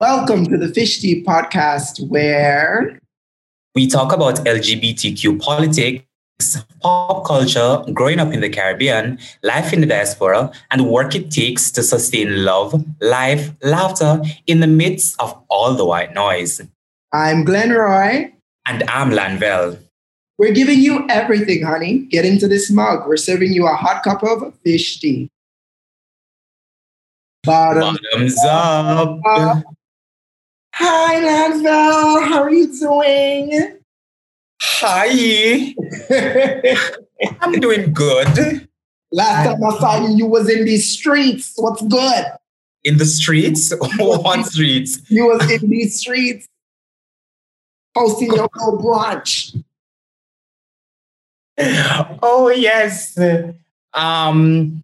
Welcome to the Fish Tea podcast, where we talk about LGBTQ politics, pop culture, growing up in the Caribbean, life in the diaspora, and the work it takes to sustain love, life, laughter in the midst of all the white noise. I'm Glenn Roy. And I'm Lanvel. We're giving you everything, honey. Get into this mug. We're serving you a hot cup of fish tea. Bottoms, Bottoms up. up. Hi, Lanvel. How are you doing? Hi. I'm doing good. Last time I saw you, you was in these streets. What's good? In the streets? on streets? You was in these streets hosting your little brunch. Oh yes. Um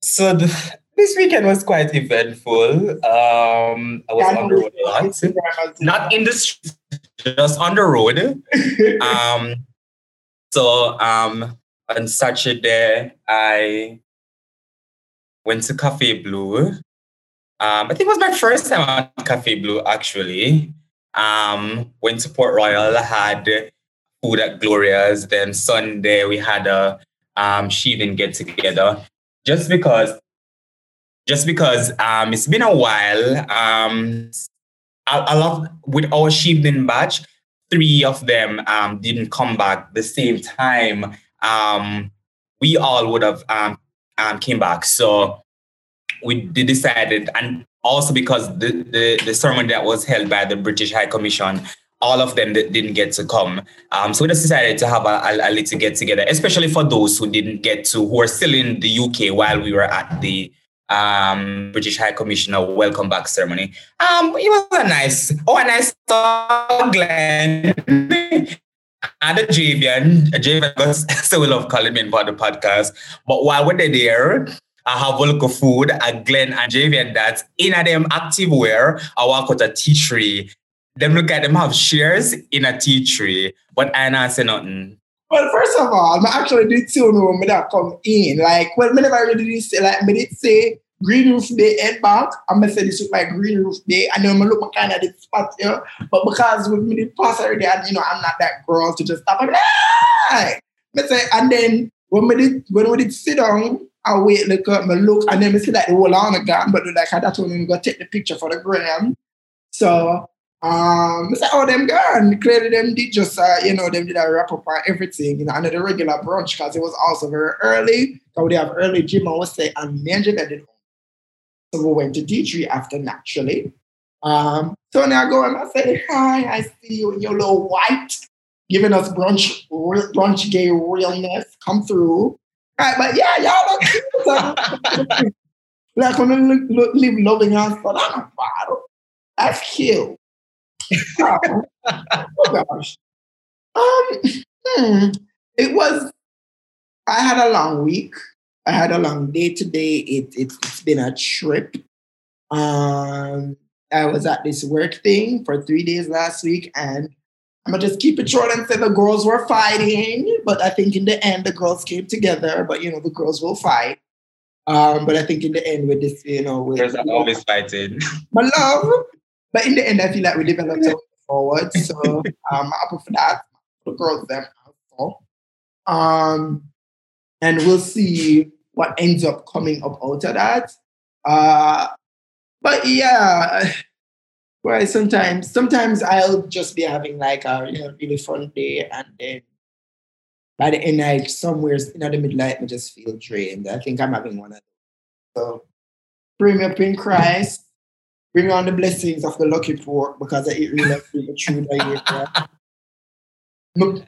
so the, this weekend was quite eventful. Um I was on the road a lot. Not in the streets, just on the road. um so um on Saturday I went to Cafe Blue. Um, I think it was my first time at Cafe Blue actually. Um, went to Port Royal, had food at Gloria's. Then Sunday we had a um, Chevening get together. Just because, just because um, it's been a while. Um, I, I love with our Chevening batch. Three of them um, didn't come back the same time. Um, we all would have um, um, came back. So we decided, and also because the, the, the ceremony that was held by the British High Commission, all of them that didn't get to come. Um, so we just decided to have a, a, a, little get together, especially for those who didn't get to, who are still in the UK while we were at the um, British High Commissioner welcome back ceremony. Um, it was a nice, oh, a nice talk, Glenn. and a Javian, Javian, so we love calling me for the podcast. But while we're there, I have a look of food at Glenn and Javian that in a them active wear, I walk out a tea tree. Them look at them have shares in a tea tree, but I not say nothing. Well, first of all, I actually did know when that come in. Like, well, me never really did say, like, me did say Green Roof Day head back. I'm gonna say this with my Green Roof Day. I know I'm gonna look kind of this spot here, but because with me the pass already, and you know, I'm not that girl to just stop. I'm like, me say, and then when we did when we did sit down, I wait, look up, me look, and then we see like the whole on again, but like I that's when we go take the picture for the gram. So um, I said, oh, them gone. Clearly, them did just, uh, you know, them did a wrap up on everything, you know, under the regular brunch because it was also very early. So we have early gym, I would say, and me and did. So we went to D3 after naturally. Um, so now I go and I say, hi, I see you in your little white, giving us brunch, brunch gay realness. Come through. Right, but yeah, y'all look like when look, live loving us, but I'm a bottle. That's cute. Oh, oh, gosh. Um, hmm, it was. I had a long week. I had a long day today. It, it it's been a trip. Um, I was at this work thing for three days last week, and I'm gonna just keep it short and say the girls were fighting, but I think in the end the girls came together. But you know, the girls will fight. Um, but I think in the end with this, you know, with girls are always fighting. My love. But in the end, I feel like we developed a forward. So um, I'm up for that. The girls them. Um, and we'll see what ends up coming up out of that. Uh, but yeah, where sometimes sometimes I'll just be having like a you know, really fun day and then by the end like somewhere in the midnight I just feel drained. I think I'm having one of those. So bring me up in Christ, bring on the blessings of the lucky pork because I eat really really true that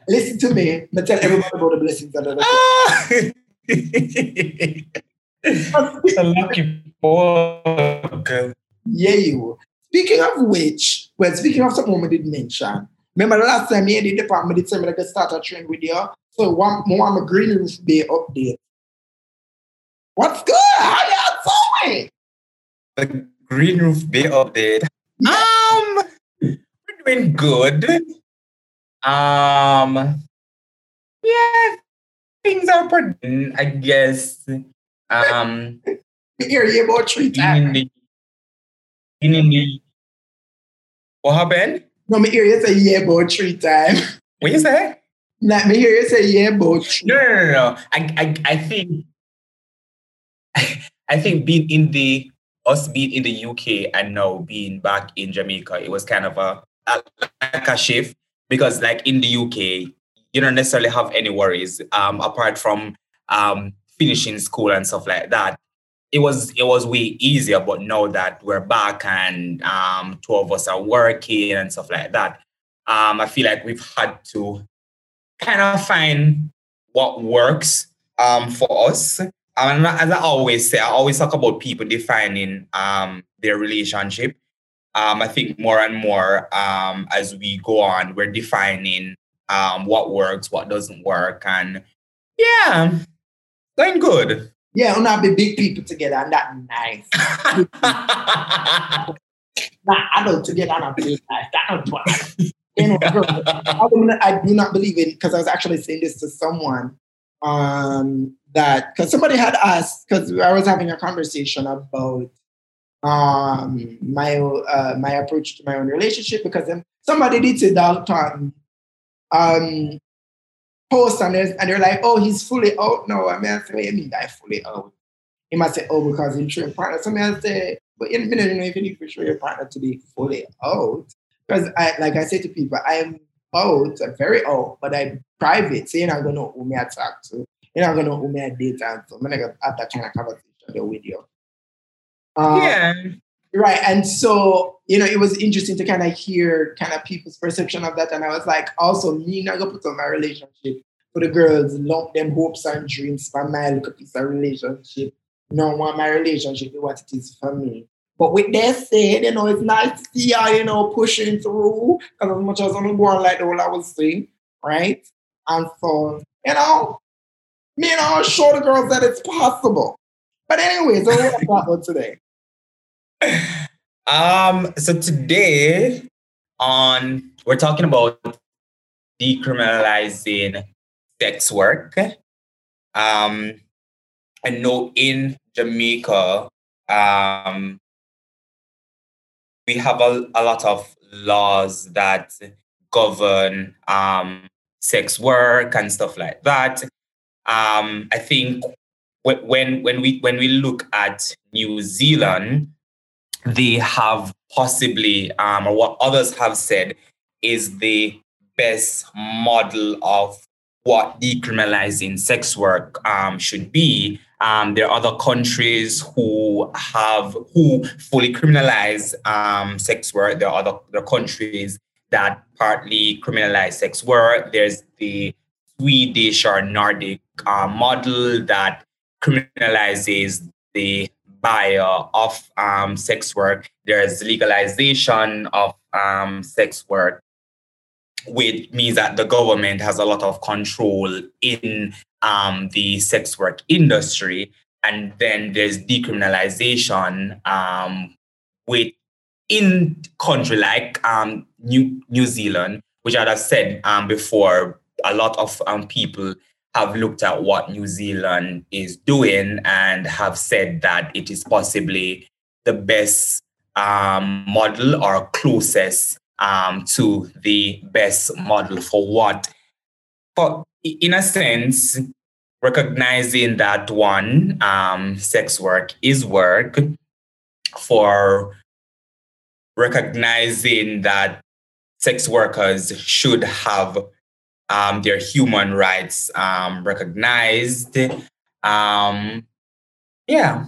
Listen to me. but tell everybody about the blessings of the lucky the lucky pork. Yeah, you. Speaking of which, well, speaking of something we did mention, remember the last time you did the department did tell me to start a trend with you. So one more on a green roof day update. What's good? How y'all doing? The green roof bay update. Um, we're doing good. Um, yeah, things are pretty. I guess. Um, here you about three times in the What happened? No, me hear you say yeah about three times. What you say? Let me hear you say yeah about No, no, no, no. I, I, I think, I think being in the us being in the UK and now being back in Jamaica, it was kind of a, a like a shift because, like in the UK, you don't necessarily have any worries um, apart from um, finishing school and stuff like that. It was it was way easier, but now that we're back and um, two of us are working and stuff like that, um, I feel like we've had to kind of find what works um, for us. And as I always say, I always talk about people defining um, their relationship. Um, I think more and more um, as we go on, we're defining um, what works, what doesn't work, and yeah, going good. Yeah, we'll not be big people together, and that nice. nah, I don't together and be nice. That not what. You know, I, I do not believe in because I was actually saying this to someone um, that because somebody had asked because I was having a conversation about um, my uh, my approach to my own relationship because then somebody did say Dalton um, post and, and they're like, oh, he's fully out now. I mean, I say, you mean fully out? He might say, oh, because he's showing partner. So I say, but you don't know if you need to show your partner to be fully out. Because I, like I say to people, I'm out, I'm very out, but I'm private. So you're not to know who me I talk to. You're not going to know who me I date and so I'm not to have that kind of conversation with you. Um, yeah. Right. And so, you know, it was interesting to kind of hear kind of people's perception of that. And I was like, also, me not gonna put on my relationship for the girls, lump them hopes and dreams for my little piece of relationship. No want my relationship be what it is for me. But with that said, you know, it's nice to see how, you know, pushing through, because as much as I'm going like the whole I was saying, right? And so, you know, me and I'll show the girls that it's possible. But anyways, what about today? Um, so today on we're talking about decriminalizing sex work. Um, I know in Jamaica, um, we have a, a lot of laws that govern um, sex work and stuff like that. Um, I think when when we when we look at New Zealand, they have possibly, um, or what others have said, is the best model of what decriminalizing sex work um, should be. Um, there are other countries who have who fully criminalize um, sex work. There are other, countries that partly criminalize sex work. There's the Swedish or Nordic uh, model that criminalizes the buyer of um, sex work. There's legalization of um, sex work, which means that the government has a lot of control in um, the sex work industry. And then there's decriminalization, um, with in country like um, New New Zealand, which I have said um, before, a lot of um, people have looked at what New Zealand is doing and have said that it is possibly the best um, model or closest um, to the best model for what, for in a sense, recognizing that one, um, sex work is work, for recognizing that sex workers should have um, their human rights um, recognized. Um, yeah.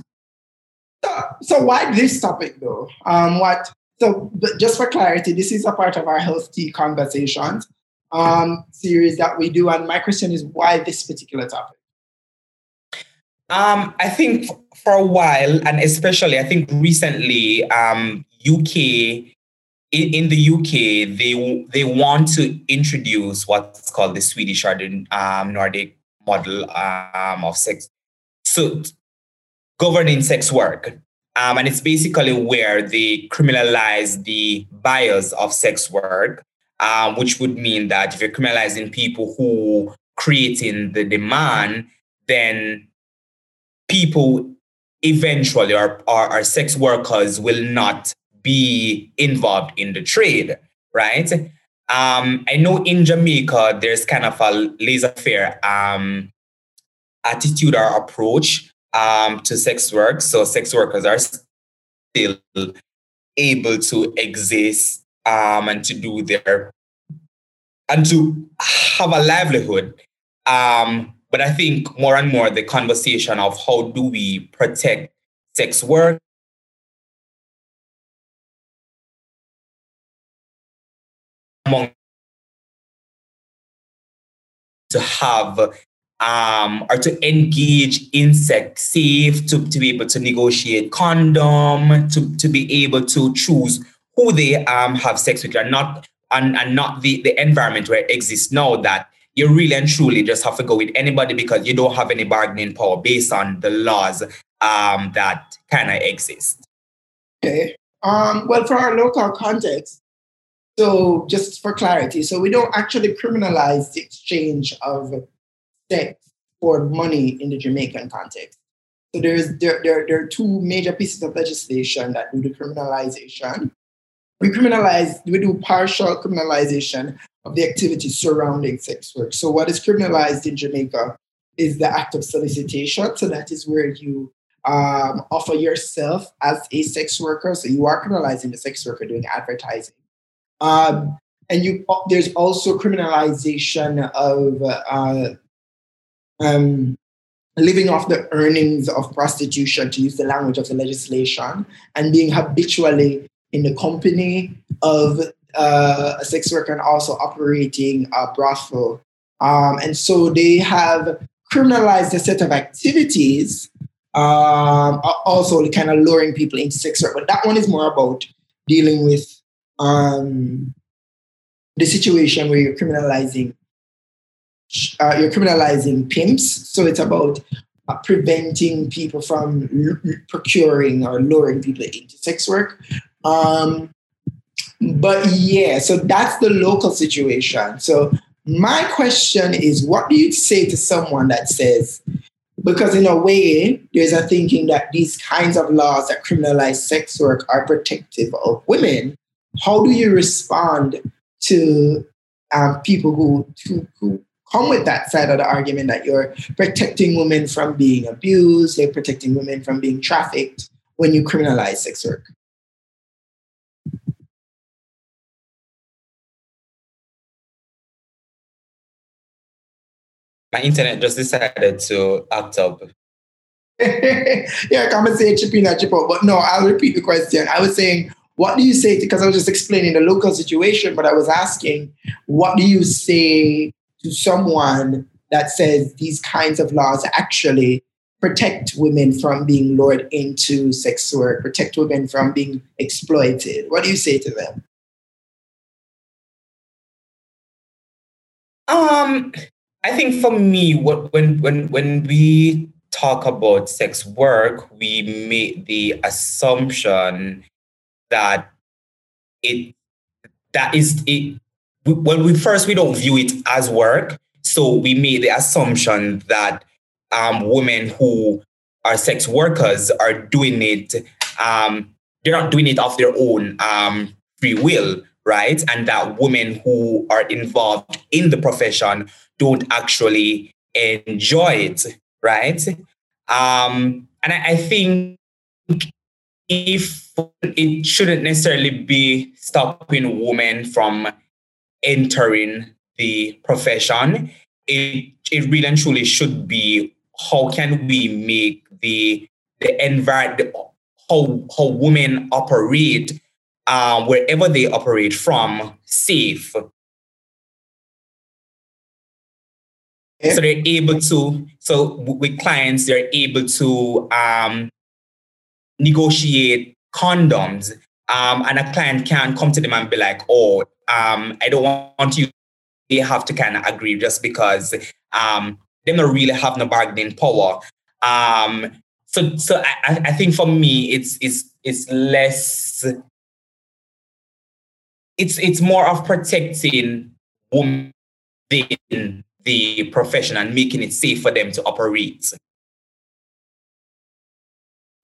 So, so why this topic though? Um, what? So just for clarity, this is a part of our health tea conversations um, series that we do, and my question is why this particular topic? Um, I think for a while, and especially I think recently, um, UK in, in the UK, they they want to introduce what's called the Swedish or the um, Nordic model um, of sex, so governing sex work, um, and it's basically where they criminalize the buyers of sex work, um, which would mean that if you're criminalizing people who creating the demand, then people eventually or, or sex workers will not be involved in the trade, right? Um, I know in Jamaica there's kind of a laissez-faire um, attitude or approach um, to sex work. So sex workers are still able to exist um, and to do their and to have a livelihood. Um, but I think more and more the conversation of how do we protect sex work among to have um, or to engage in sex safe, to, to be able to negotiate condom, to, to be able to choose who they um, have sex with and not and, and not the, the environment where it exists now that you really and truly just have to go with anybody because you don't have any bargaining power based on the laws um, that kind of exist. Okay. Um, well, for our local context, so just for clarity, so we don't actually criminalize the exchange of for money in the Jamaican context. So there's there, there, there are two major pieces of legislation that do the criminalization. We criminalize, we do partial criminalization of the activities surrounding sex work. So what is criminalized in Jamaica is the act of solicitation. So that is where you um, offer yourself as a sex worker. So you are criminalizing the sex worker doing advertising. Um, and you, there's also criminalization of uh, um, living off the earnings of prostitution, to use the language of the legislation, and being habitually in the company of uh, a sex worker and also operating a brothel. Um, and so they have criminalized a set of activities, um, also kind of luring people into sex work. But that one is more about dealing with um, the situation where you're criminalizing uh, you're criminalizing pimps. So it's about uh, preventing people from l- procuring or luring people into sex work. Um, but yeah, so that's the local situation. So my question is, what do you say to someone that says, because in a way, there's a thinking that these kinds of laws that criminalize sex work are protective of women. How do you respond to um, people who, who, who come with that side of the argument that you're protecting women from being abused, you're protecting women from being trafficked when you criminalize sex work. My internet just decided to act up. yeah, come and say chip in and chip out. But no, I'll repeat the question. I was saying, what do you say? Because I was just explaining the local situation, but I was asking, what do you say to someone that says these kinds of laws actually protect women from being lured into sex work, protect women from being exploited. What do you say to them? Um, I think for me, what when when when we talk about sex work, we make the assumption that it that is it well, we first we don't view it as work, so we made the assumption that um, women who are sex workers are doing it. Um, they're not doing it of their own um, free will, right? And that women who are involved in the profession don't actually enjoy it, right? Um, and I, I think if it shouldn't necessarily be stopping women from entering the profession, it, it really and truly should be how can we make the the environment how how women operate um, wherever they operate from safe. So they're able to, so with clients, they're able to um, negotiate condoms. Um, and a client can come to them and be like, oh, um, I don't want you, they have to kind of agree just because um, they don't really have no bargaining power. Um, so so I, I think for me, it's, it's, it's less, it's, it's more of protecting women in the profession and making it safe for them to operate.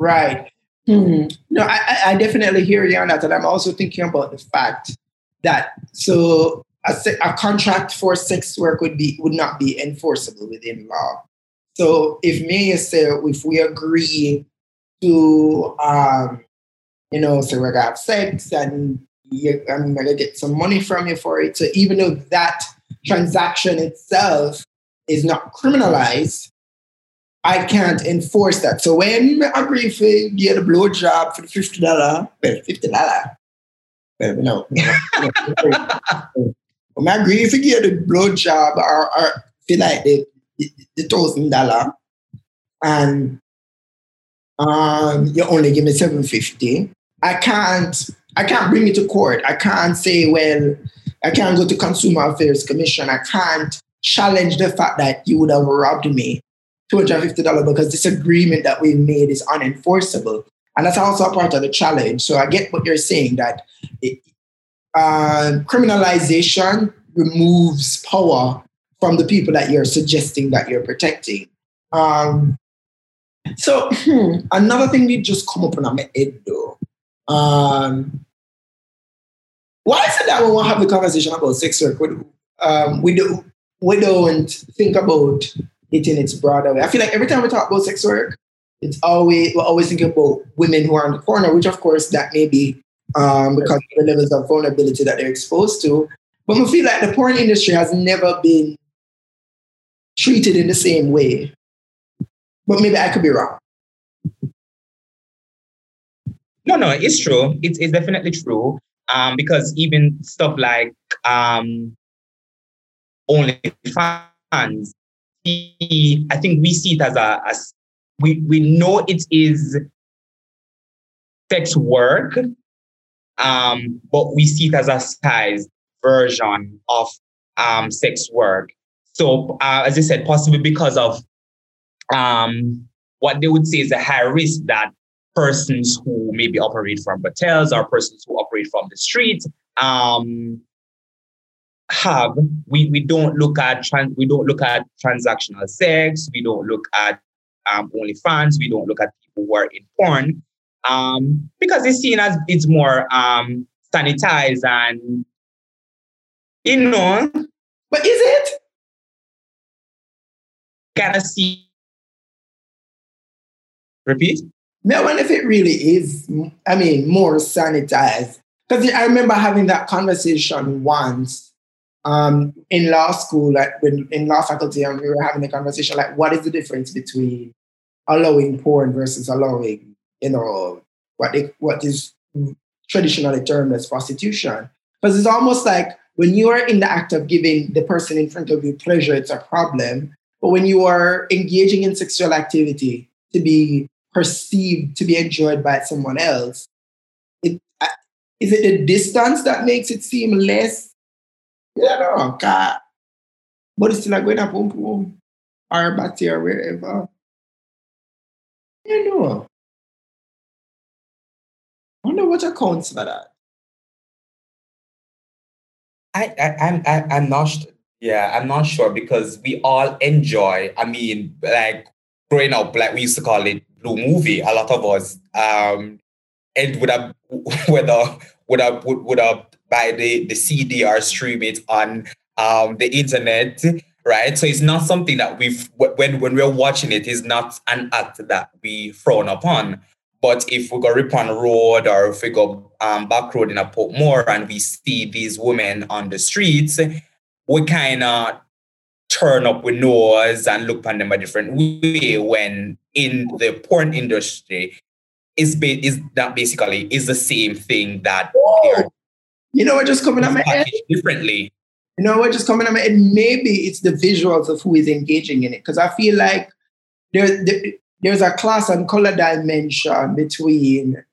Right. Hmm. No, I, I definitely hear you on that. And I'm also thinking about the fact that so a, a contract for sex work would be would not be enforceable within law. So if me say if we agree to um, you know, so we're gonna have sex and you, I'm gonna get some money from you for it. So even though that transaction itself is not criminalized, I can't enforce that. So when I agree for get a blow job for the fifty dollar, well, fifty dollar. Well, no. when I agree if you get a blow job or, or feel like the the thousand dollar and um you only give me seven fifty, I can't I can't bring it to court. I can't say, well, I can't go to Consumer Affairs Commission. I can't challenge the fact that you would have robbed me $250 because this agreement that we made is unenforceable. And that's also part of the challenge. So I get what you're saying that it, uh, criminalization removes power from the people that you're suggesting that you're protecting. Um, so hmm, another thing that just come up on my head though. Um, why is it that we won't have the conversation about sex work? We, um, we, do, we don't think about it in its broader way. I feel like every time we talk about sex work, it's always we're always thinking about women who are in the corner, which of course that may be um, because of the levels of vulnerability that they're exposed to. But we feel like the porn industry has never been treated in the same way. But maybe I could be wrong. No, no, it's true. It's, it's definitely true. Um, because even stuff like um, OnlyFans I think we see it as a, as we, we know it is sex work, um, but we see it as a size version of um, sex work. So, uh, as I said, possibly because of um, what they would say is a high risk that persons who maybe operate from hotels or persons who operate from the streets um, have we we don't look at trans, we don't look at transactional sex we don't look at um, OnlyFans we don't look at people who are in porn. Um, because it's seen as it's more um, sanitized and you know but is it? Kind of see? Repeat? No wonder if it really is i mean more sanitized. Because i remember having that conversation once um, in law school, like when in law faculty, and we were having a conversation like, what is the difference between allowing porn versus allowing, you know, what they, what is traditionally termed as prostitution? Because it's almost like when you are in the act of giving the person in front of you pleasure, it's a problem. But when you are engaging in sexual activity to be perceived to be enjoyed by someone else, it, uh, is it the distance that makes it seem less yeah, no, God. But it's still like going up home, home or back or wherever. You know. I wonder what accounts for that. I, I I'm I, I'm not yeah, I'm not sure because we all enjoy. I mean, like growing up, like we used to call it blue movie. A lot of us um and would have whether would have would, would have buy the, the CD or stream it on um, the internet, right? So it's not something that we've, when, when we're watching it, is not an act that we frown upon. But if we go Ripon Road or if we go um, back road in a Portmore and we see these women on the streets, we kind of turn up with nose and look on them a different way when in the porn industry is ba- is that basically is the same thing that. You know what just coming on my head? Differently. You know what just coming on my head? Maybe it's the visuals of who is engaging in it. Because I feel like there, there, there's a class and color dimension between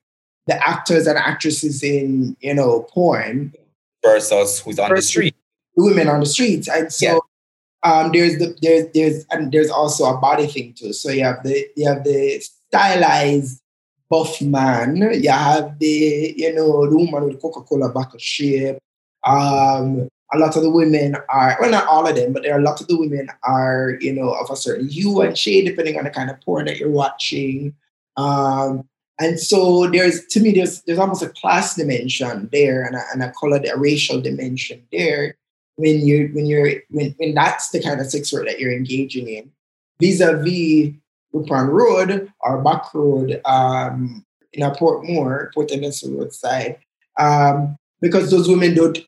the actors and actresses in, you know, porn. Versus who's on versus the street. Women on the streets. And so yeah. um, there's the there's there's and there's also a body thing too. So you have the you have the stylized buff man. You have the, you know, the woman with Coca-Cola bottle shape. Um, a lot of the women are, well, not all of them, but there are a lot of the women are, you know, of a certain hue and shade, depending on the kind of porn that you're watching. Um, and so there's to me there's there's almost a class dimension there and a, and call it a racial dimension there when you when you're when, when that's the kind of sex work that you're engaging in vis-a-vis Ripon Road or Back Road um, in a Portmore, Port Henderson Road side, um, because those women don't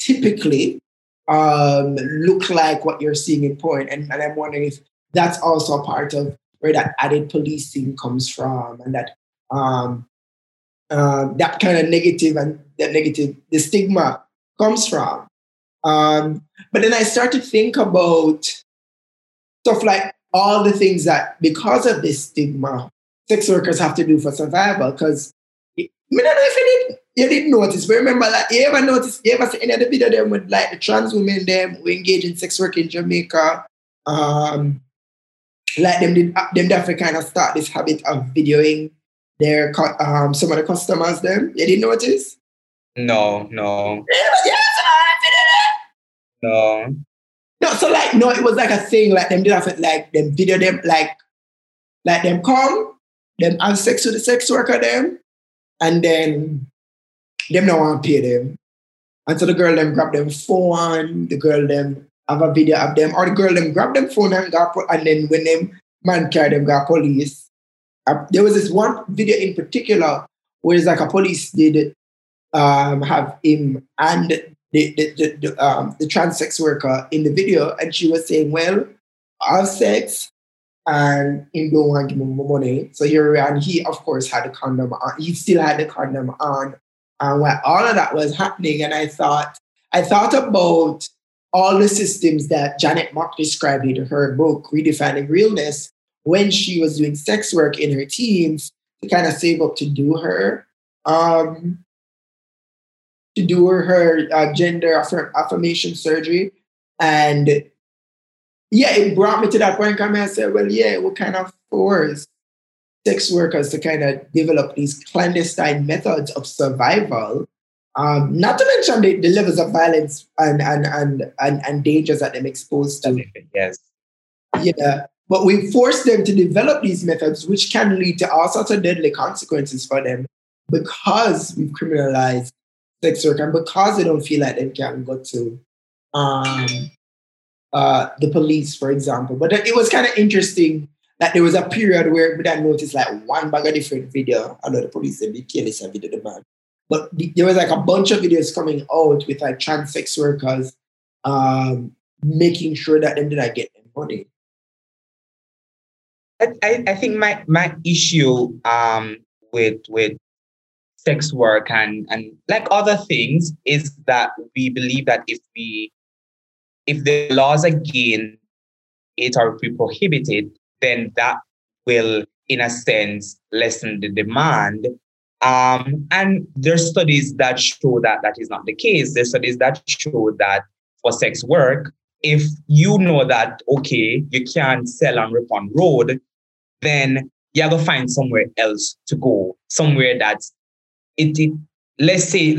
typically um, look like what you're seeing in porn. And, and I'm wondering if that's also a part of where that added policing comes from and that um, uh, that kind of negative and that negative, the stigma comes from. Um, but then I start to think about stuff like all the things that, because of this stigma, sex workers have to do for survival. Because I don't know if you did, you didn't notice, but remember, like, you ever notice, you ever see any of the video them with like the trans women them who engage in sex work in Jamaica? Um, like them did, them definitely kind of start this habit of videoing their um some of the customers them. You didn't notice? No, no. No. No, so like no, it was like a thing. Like them did have it, like them video them like like them come, them have sex with the sex worker them, and then them no want to pay them. And so the girl them grab them phone, the girl them have a video of them, or the girl them grab them phone and got and then when them man carry them got police. Uh, there was this one video in particular where it's like a police did um, have him and the, the, the, the, um, the trans sex worker in the video, and she was saying, Well, I have sex and he don't want to give him money. So here and he, of course, had a condom on. He still had the condom on. And while all of that was happening, and I thought, I thought about all the systems that Janet Mock described in her book, Redefining Realness, when she was doing sex work in her teens to kind of save up to do her um, to do her uh, gender affirmation surgery. And yeah, it brought me to that point. I said, well, yeah, what kind of force sex workers to kind of develop these clandestine methods of survival. Um, not to mention the, the levels of violence and, and, and, and, and dangers that they're exposed to. Yes. Yeah. But we force them to develop these methods, which can lead to all sorts of deadly consequences for them because we've criminalized sex work, and because they don't feel like they can go to um, uh, the police, for example. But it was kind of interesting that there was a period where we didn't notice like one bag of different video. I know the police they be and video the man. But there was like a bunch of videos coming out with like trans sex workers um, making sure that them did not get their money. I, I think my my issue um, with with sex work and and like other things is that we believe that if we if the laws again it or we prohibit then that will in a sense lessen the demand. Um, and there's studies that show that that is not the case. There's studies that show that for sex work, if you know that okay, you can't sell on Ripon Road, then you have to find somewhere else to go, somewhere that it, it let's say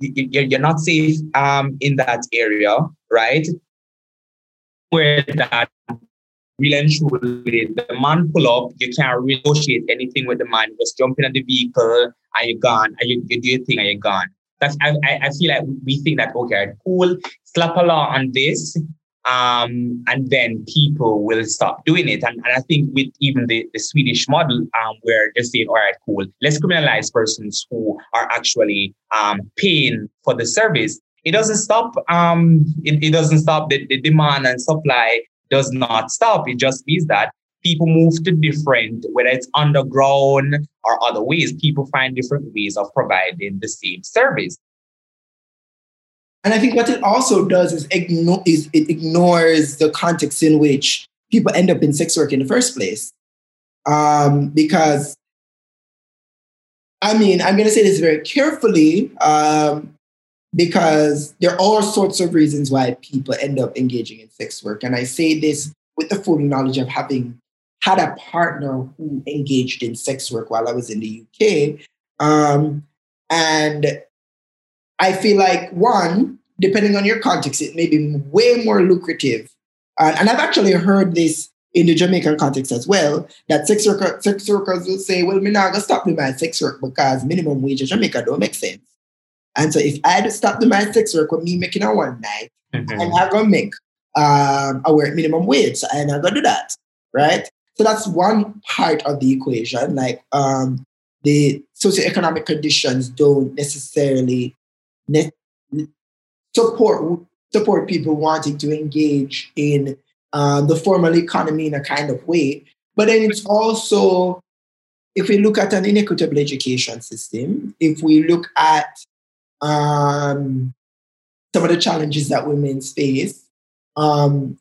you're not safe um, in that area, right? Where that truly the man pull up, you can't negotiate anything with the man. Just jump in the vehicle and you're gone, and you, you do your thing and you're gone. That's I, I feel like we think that okay, cool, slap a law on this, um, and then people will stop doing it. And, and I think with even the, the Swedish model, um, where they're saying, all right, cool, let's criminalize persons who are actually um, paying for the service. It doesn't stop. Um, it, it doesn't stop the, the demand and supply does not stop. It just means that people move to different, whether it's underground or other ways. People find different ways of providing the same service. And I think what it also does is, ignore, is it ignores the context in which people end up in sex work in the first place. Um, because, I mean, I'm going to say this very carefully um, because there are all sorts of reasons why people end up engaging in sex work. And I say this with the full knowledge of having had a partner who engaged in sex work while I was in the UK. Um, and I feel like one, depending on your context, it may be way more lucrative. Uh, and I've actually heard this in the Jamaican context as well, that sex, worker, sex workers will say, well, me not going to stop doing my sex work because minimum wage in Jamaica don't make sense. And so if I had to stop doing my sex work with me making a one night, mm-hmm. I'm not going to make um, a work minimum wage. So I'm not going to do that, right? So that's one part of the equation. Like um, the socioeconomic conditions don't necessarily ne- support support people wanting to engage in uh, the formal economy in a kind of way. But then it's also, if we look at an inequitable education system, if we look at um, some of the challenges that women face, um,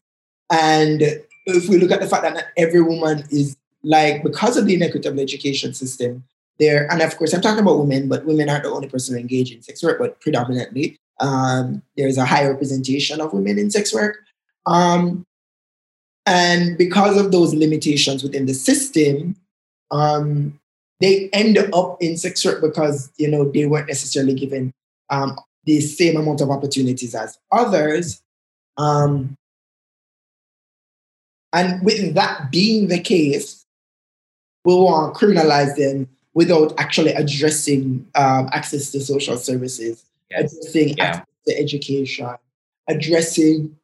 and if we look at the fact that not every woman is like, because of the inequitable education system, there, and of course, I'm talking about women, but women aren't the only person who engage in sex work, but predominantly, um, there's a high representation of women in sex work. Um, and because of those limitations within the system, um, they end up in sex work because you know they weren't necessarily given um, the same amount of opportunities as others. Um, and with that being the case, we want to criminalize them without actually addressing um, access to social services, yes. addressing yeah. access to education, addressing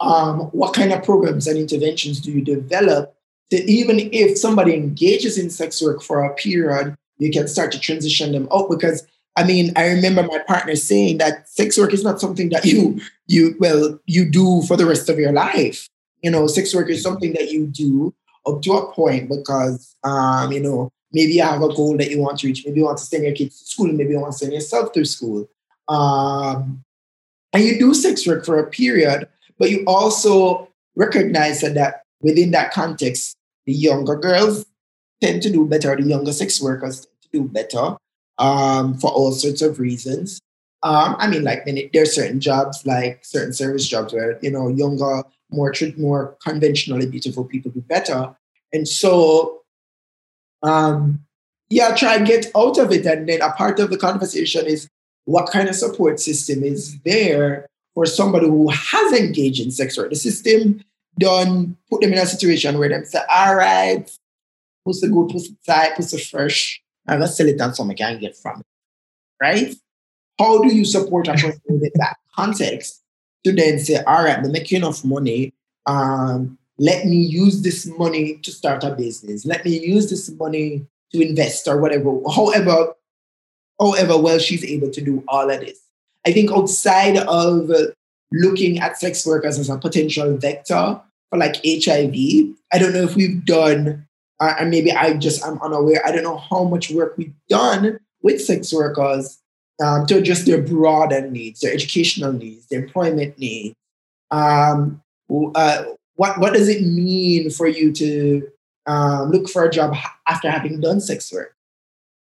um, what kind of programs and interventions do you develop that even if somebody engages in sex work for a period, you can start to transition them out because I mean, I remember my partner saying that sex work is not something that you you well you do for the rest of your life. You know, sex work is something that you do up to a point because um, you know, maybe you have a goal that you want to reach. Maybe you want to send your kids to school, maybe you want to send yourself to school. Um, and you do sex work for a period, but you also recognize that, that within that context, the younger girls tend to do better, the younger sex workers tend to do better um, for all sorts of reasons. Um, I mean, like many, there are certain jobs, like certain service jobs, where you know younger, more more conventionally beautiful people do better, and so, um, yeah, try and get out of it. And then a part of the conversation is what kind of support system is there for somebody who has engaged in sex work. The system don't put them in a situation where they say, all right, pussy good, pussy tight, pussy fresh, and let's sell it on something I can get from it. Right? How do you support a person with that context to then say, all right, they make enough money. Um, let me use this money to start a business. Let me use this money to invest or whatever. However, however well she's able to do all of this. I think outside of looking at sex workers as a potential vector for like HIV, I don't know if we've done, and maybe I just I'm unaware. I don't know how much work we've done with sex workers um, to address their broader needs, their educational needs, their employment needs. Um, uh, what what does it mean for you to um, look for a job after having done sex work?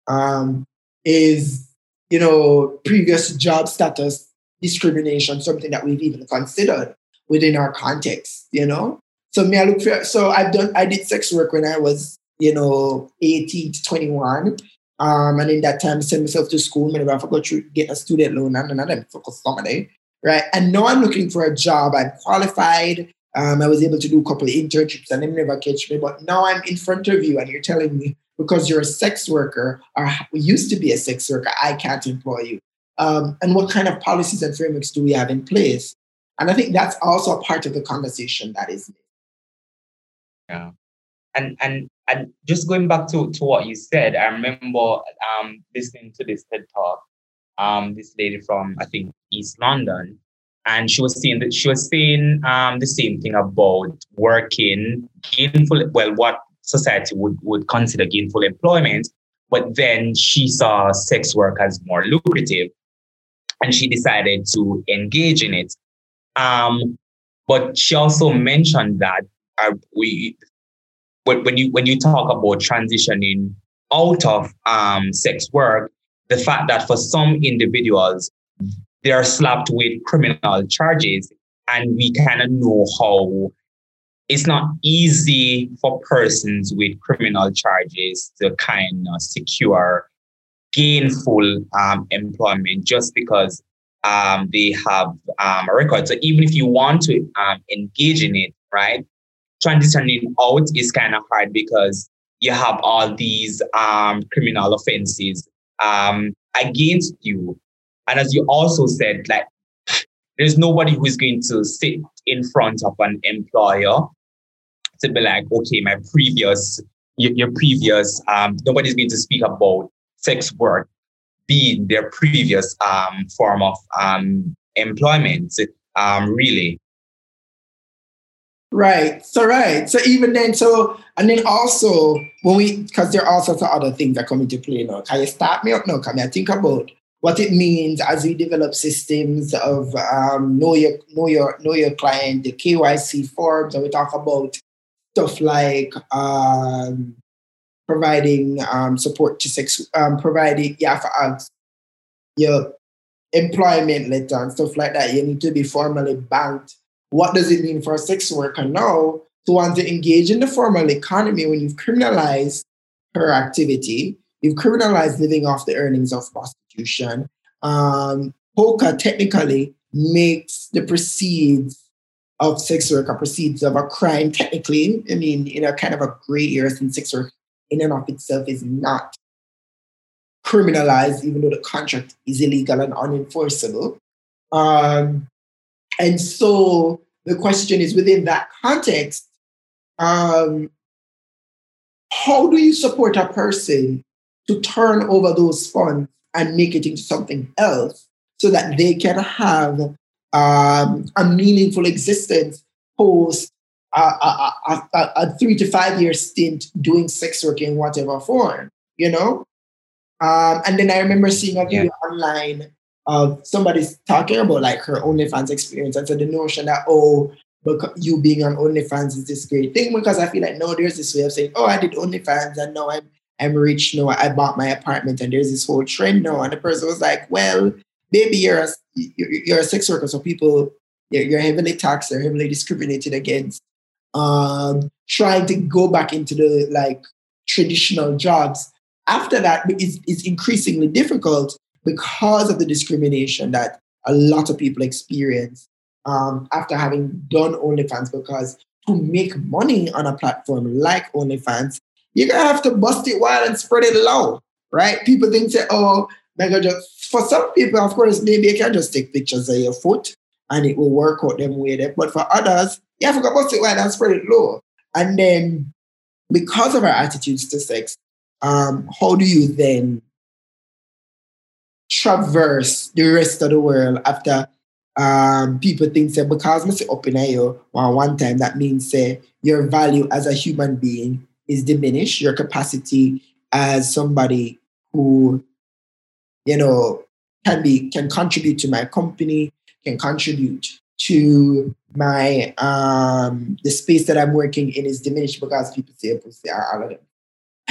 Um, is you know, previous job status discrimination something that we've even considered within our context, you know? So me, I look for, so I've done, I did sex work when I was, you know, 18 to 21. Um, and in that time, I sent myself to school, and I forgot to get a student loan and then focus somebody, right? And now I'm looking for a job. I'm qualified. Um, I was able to do a couple of internships and they never catch me. But now I'm in front of you and you're telling me, because you're a sex worker or used to be a sex worker, I can't employ you. Um, and what kind of policies and frameworks do we have in place? And I think that's also a part of the conversation that is. Yeah. And and and just going back to, to what you said, I remember um, listening to this TED talk. Um, this lady from I think East London, and she was saying that she was saying um, the same thing about working gainful. Well, what society would, would consider gainful employment. But then she saw sex work as more lucrative and she decided to engage in it. Um, but she also mentioned that we, when you when you talk about transitioning out of um, sex work, the fact that for some individuals they are slapped with criminal charges, and we kind of know how it's not easy for persons with criminal charges to kind of secure gainful um, employment just because um, they have um, a record. So even if you want to um, engage in it, right, transitioning out is kind of hard because you have all these um, criminal offenses um, against you. And as you also said, like there's nobody who is going to sit in front of an employer to be like, okay, my previous, your, your previous, um, nobody's going to speak about sex work being their previous um, form of um, employment, um, really. Right. So right. So even then, so and then also when we because there are all sorts of other things that come into play now. Can you start me up now? Can I think about what it means as we develop systems of um, know your know your know your client, the KYC forms, and we talk about stuff like um, providing um, support to sex, um, providing yeah for your employment letter and stuff like that. You need to be formally banked what does it mean for a sex worker now to want to engage in the formal economy when you've criminalized her activity? You've criminalized living off the earnings of prostitution. Um, technically makes the proceeds of sex work a proceeds of a crime, technically. I mean, in a kind of a gray area since sex work in and of itself is not criminalized, even though the contract is illegal and unenforceable. Um, and so the question is within that context, um, how do you support a person to turn over those funds and make it into something else so that they can have um, a meaningful existence post a, a, a, a, three to five year stint doing sex work in whatever form, you know? Um, and then I remember seeing a video yeah. online uh, somebody's talking about like her OnlyFans experience and so the notion that oh but you being on OnlyFans is this great thing because I feel like no, there's this way of saying, oh, I did OnlyFans and now I'm I'm rich now. I bought my apartment and there's this whole trend now. And the person was like, well, maybe you're a you're a sex worker, so people you're, you're heavily taxed, they're heavily discriminated against. Um, trying to go back into the like traditional jobs after that is is increasingly difficult because of the discrimination that a lot of people experience um, after having done OnlyFans. Because to make money on a platform like OnlyFans, you're gonna have to bust it wide and spread it low, right? People think say, oh, mega just for some people, of course, maybe you can just take pictures of your foot and it will work out them way there. But for others, you have to bust it wide and spread it low. And then because of our attitudes to sex, um, how do you then traverse the rest of the world after um, people think say because I say up in you one one time that means say your value as a human being is diminished, your capacity as somebody who you know can be can contribute to my company, can contribute to my um the space that I'm working in is diminished because people say all of them.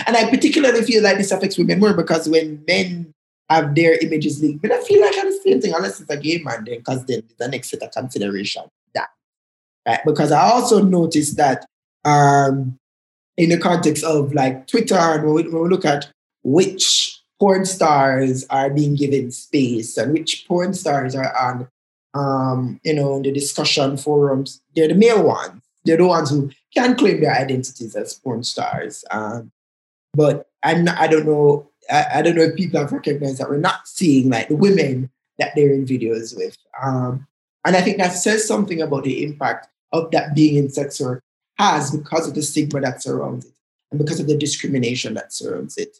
And I particularly feel like this affects women more because when men have their images leaked. But I feel like I'm the same thing, unless it's a gay man, then because then the next set of consideration. That right? Because I also noticed that um, in the context of like Twitter, and when we, when we look at which porn stars are being given space and which porn stars are on um, you know, the discussion forums, they're the male ones. They're the ones who can claim their identities as porn stars. Um, but I'm not, I don't know I, I, don't know if people have recognized that we're not seeing like the women that they're in videos with. Um, and I think that says something about the impact of that being in sex work has because of the stigma that surrounds it and because of the discrimination that surrounds it.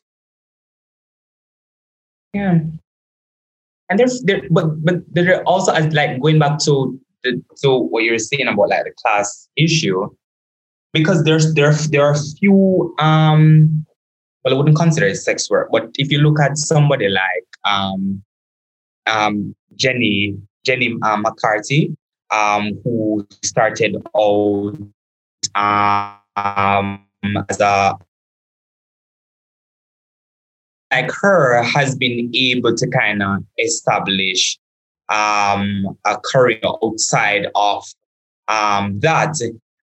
Yeah. And there's there but but there are also like going back to the to what you're saying about like the class issue, because there's there there are a few um well, I wouldn't consider it sex work, but if you look at somebody like um, um, Jenny Jenny uh, McCarthy, um, who started out um, as a like her has been able to kind of establish um, a career outside of um, that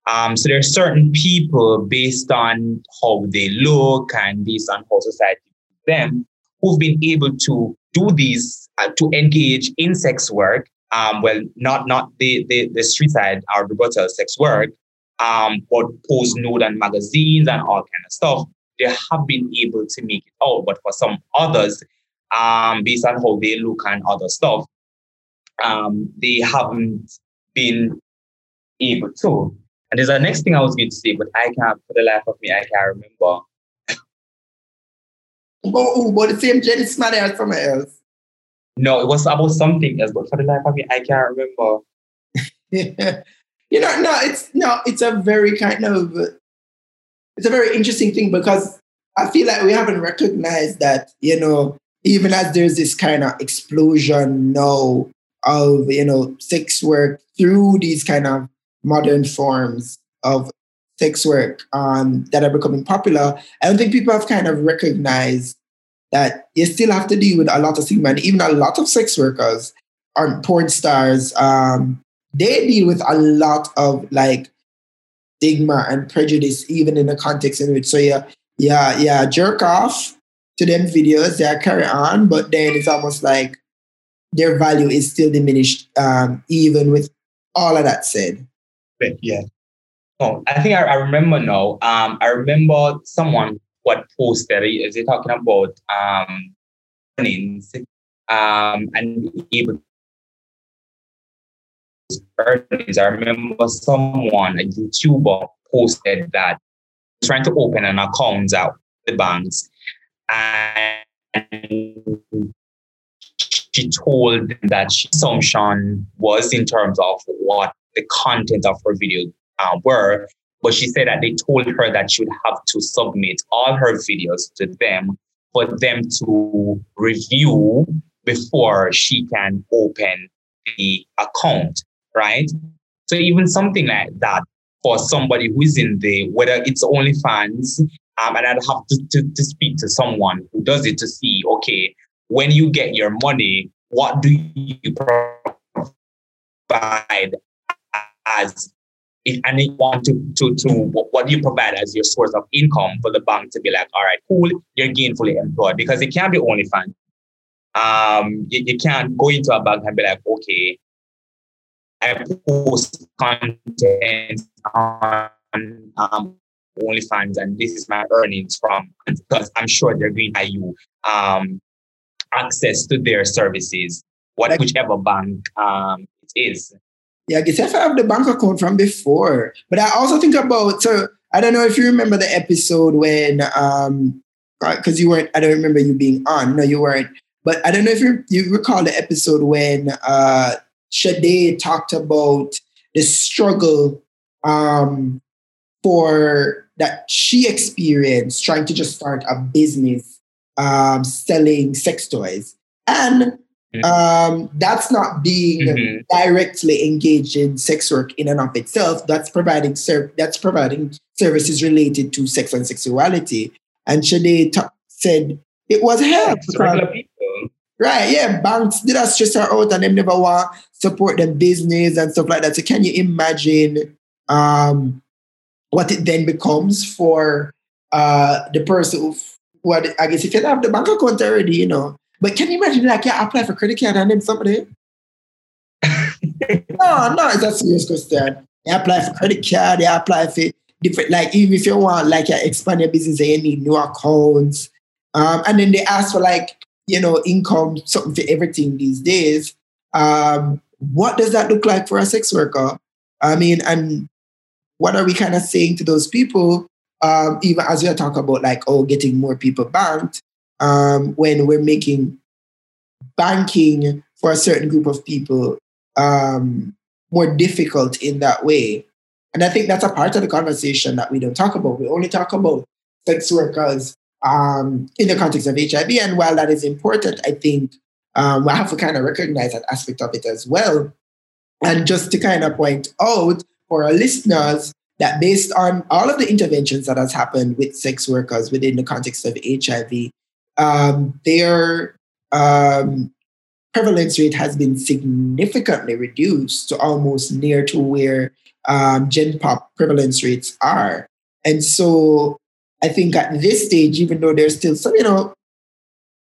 um, so there are certain people based on how they look and based on how society them who've been able to do these uh, to engage in sex work. Um, well, not not the, the the street side or brutal sex work, um, but post nude and magazines and all kind of stuff, they have been able to make it out. But for some others, um, based on how they look and other stuff, um, they haven't been able to. And there's the next thing I was going to say, but I can't, for the life of me, I can't remember. oh, but the same Jenny Smiley or somewhere else? No, it was about something else, but for the life of me, I can't remember. yeah. You know, no, it's no, it's a very kind of it's a very interesting thing because I feel like we haven't recognized that, you know, even as there's this kind of explosion now of, you know, sex work through these kind of modern forms of sex work um, that are becoming popular, I don't think people have kind of recognized that you still have to deal with a lot of stigma. And even a lot of sex workers or porn stars, um, they deal with a lot of like stigma and prejudice, even in the context in which, so yeah, yeah, yeah, jerk off to them videos, they carry on, but then it's almost like their value is still diminished, um, even with all of that said. But yeah. Oh, I think I, I remember now. Um, I remember someone what posted is they talking about um earnings um and able earnings. I remember someone, a YouTuber, posted that trying to open an account at the banks and she told that assumption was in terms of what the content of her video uh, were. But she said that they told her that she would have to submit all her videos to them for them to review before she can open the account, right? So even something like that for somebody who is in the, whether it's OnlyFans, um, and I'd have to, to, to speak to someone who does it to see, okay, when you get your money, what do you provide as if and they want to, to, to what do you provide as your source of income for the bank to be like, all right, cool, you're gainfully employed because it can't be OnlyFans. Um, you, you can't go into a bank and be like, okay, I post content on um, OnlyFans and this is my earnings from, because I'm sure they're going to you um, access to their services, what, whichever bank um, it is. Yeah, guess I have the bank account from before. But I also think about so I don't know if you remember the episode when um because you weren't I don't remember you being on. No, you weren't. But I don't know if you you recall the episode when uh Sade talked about the struggle um for that she experienced trying to just start a business um selling sex toys. And. Um, that's not being mm-hmm. directly engaged in sex work in and of itself. That's providing ser- that's providing services related to sex and sexuality. And Sade t- said it was help. Right, yeah, banks did that stress her out and them never want support them business and stuff like that. So can you imagine um, what it then becomes for uh, the person who, what I guess if you have the bank account already, you know, but can you imagine like yeah, I apply for credit card and then somebody? no, no, it's a serious question. You apply for credit card, you apply for different like even if you want like you expand your business and you need new accounts. Um, and then they ask for like, you know, income, something for everything these days. Um, what does that look like for a sex worker? I mean, and what are we kind of saying to those people? Um, even as we are talking about like, oh, getting more people banked, um, when we're making banking for a certain group of people um, more difficult in that way. And I think that's a part of the conversation that we don't talk about. We only talk about sex workers um, in the context of HIV. And while that is important, I think um, we have to kind of recognize that aspect of it as well. And just to kind of point out for our listeners that based on all of the interventions that has happened with sex workers within the context of HIV, um, their um, prevalence rate has been significantly reduced to almost near to where um, Gen Pop prevalence rates are. And so I think at this stage, even though there's still some, you know,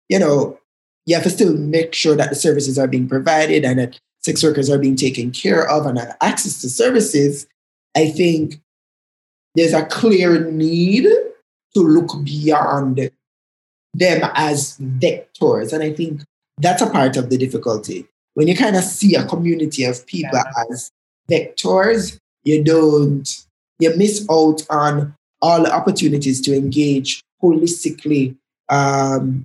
you know, you have to still make sure that the services are being provided and that sex workers are being taken care of and have access to services. I think there's a clear need to look beyond them as vectors. And I think that's a part of the difficulty. When you kind of see a community of people yeah. as vectors, you don't, you miss out on all the opportunities to engage holistically um,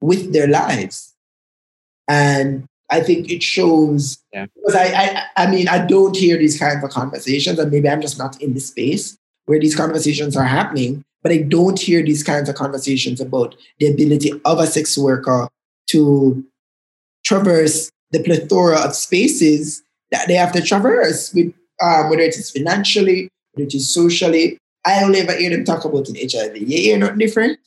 with their lives. And I think it shows yeah. because I, I I mean I don't hear these kinds of conversations, and maybe I'm just not in the space where these conversations are happening. But I don't hear these kinds of conversations about the ability of a sex worker to traverse the plethora of spaces that they have to traverse with um, whether it is financially, whether it is socially. I only ever hear them talk about in HIV. You hear not different?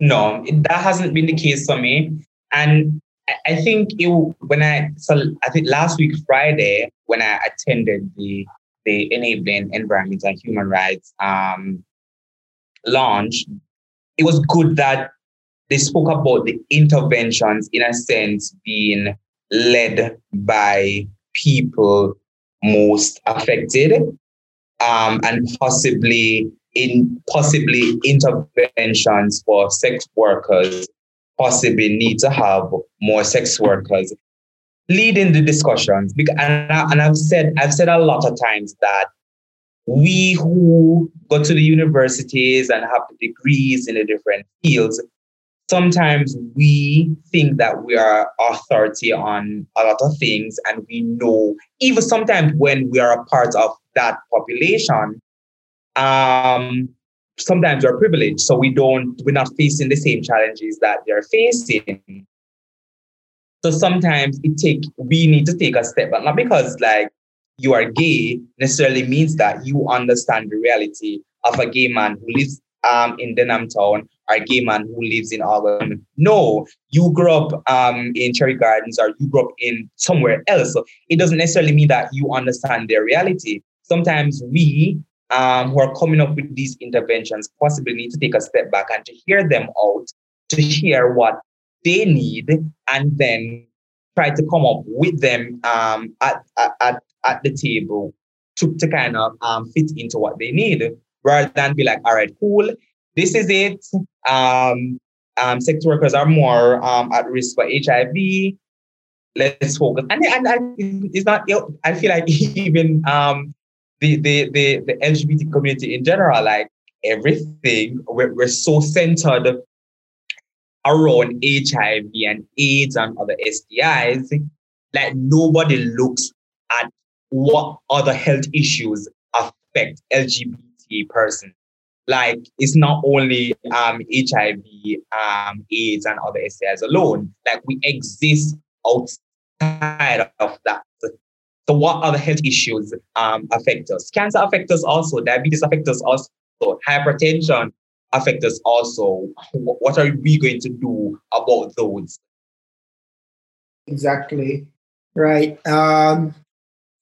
No, that hasn't been the case for me. And I think it, when I so I think last week Friday when I attended the the enabling environment and human rights um, launch, it was good that they spoke about the interventions in a sense being led by people most affected um, and possibly in possibly interventions for sex workers possibly need to have more sex workers leading the discussions. And, I, and I've said I've said a lot of times that we who go to the universities and have degrees in the different fields, sometimes we think that we are authority on a lot of things, and we know even sometimes when we are a part of that population, um, sometimes we're privileged, so we don't, we're not facing the same challenges that they're facing. So sometimes it take we need to take a step back, not because like you are gay necessarily means that you understand the reality of a gay man who lives um, in Denham Town or a gay man who lives in Auburn. No, you grew up um, in Cherry Gardens or you grew up in somewhere else. So it doesn't necessarily mean that you understand their reality. Sometimes we um, who are coming up with these interventions possibly need to take a step back and to hear them out, to hear what they need, and then try to come up with them um, at, at, at the table to, to kind of um, fit into what they need rather than be like, all right, cool, this is it. Um, um, sex workers are more um, at risk for HIV. Let's focus. And, and, it's not, I feel like even um, the, the, the, the LGBT community in general, like everything, we're, we're so centered around HIV and AIDS and other STIs, like nobody looks at what other health issues affect LGBT persons. Like it's not only um, HIV, um, AIDS, and other STIs alone. Like we exist outside of that. So what other health issues um, affect us? Cancer affects us also. Diabetes affects us also. Hypertension affect us also. What are we going to do about those? Exactly. Right. Um,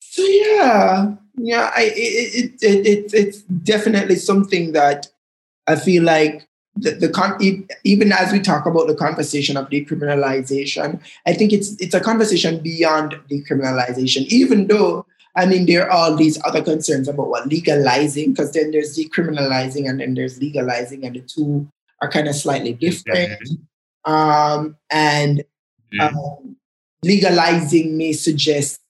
so yeah, yeah, I, it, it, it, it, it's definitely something that I feel like the, the con- even as we talk about the conversation of decriminalization, I think it's it's a conversation beyond decriminalization. Even though I mean there are all these other concerns about what legalizing, because then there's decriminalizing and then there's legalizing, and the two are kind of slightly different. Mm-hmm. Um, and mm-hmm. um, legalizing may suggest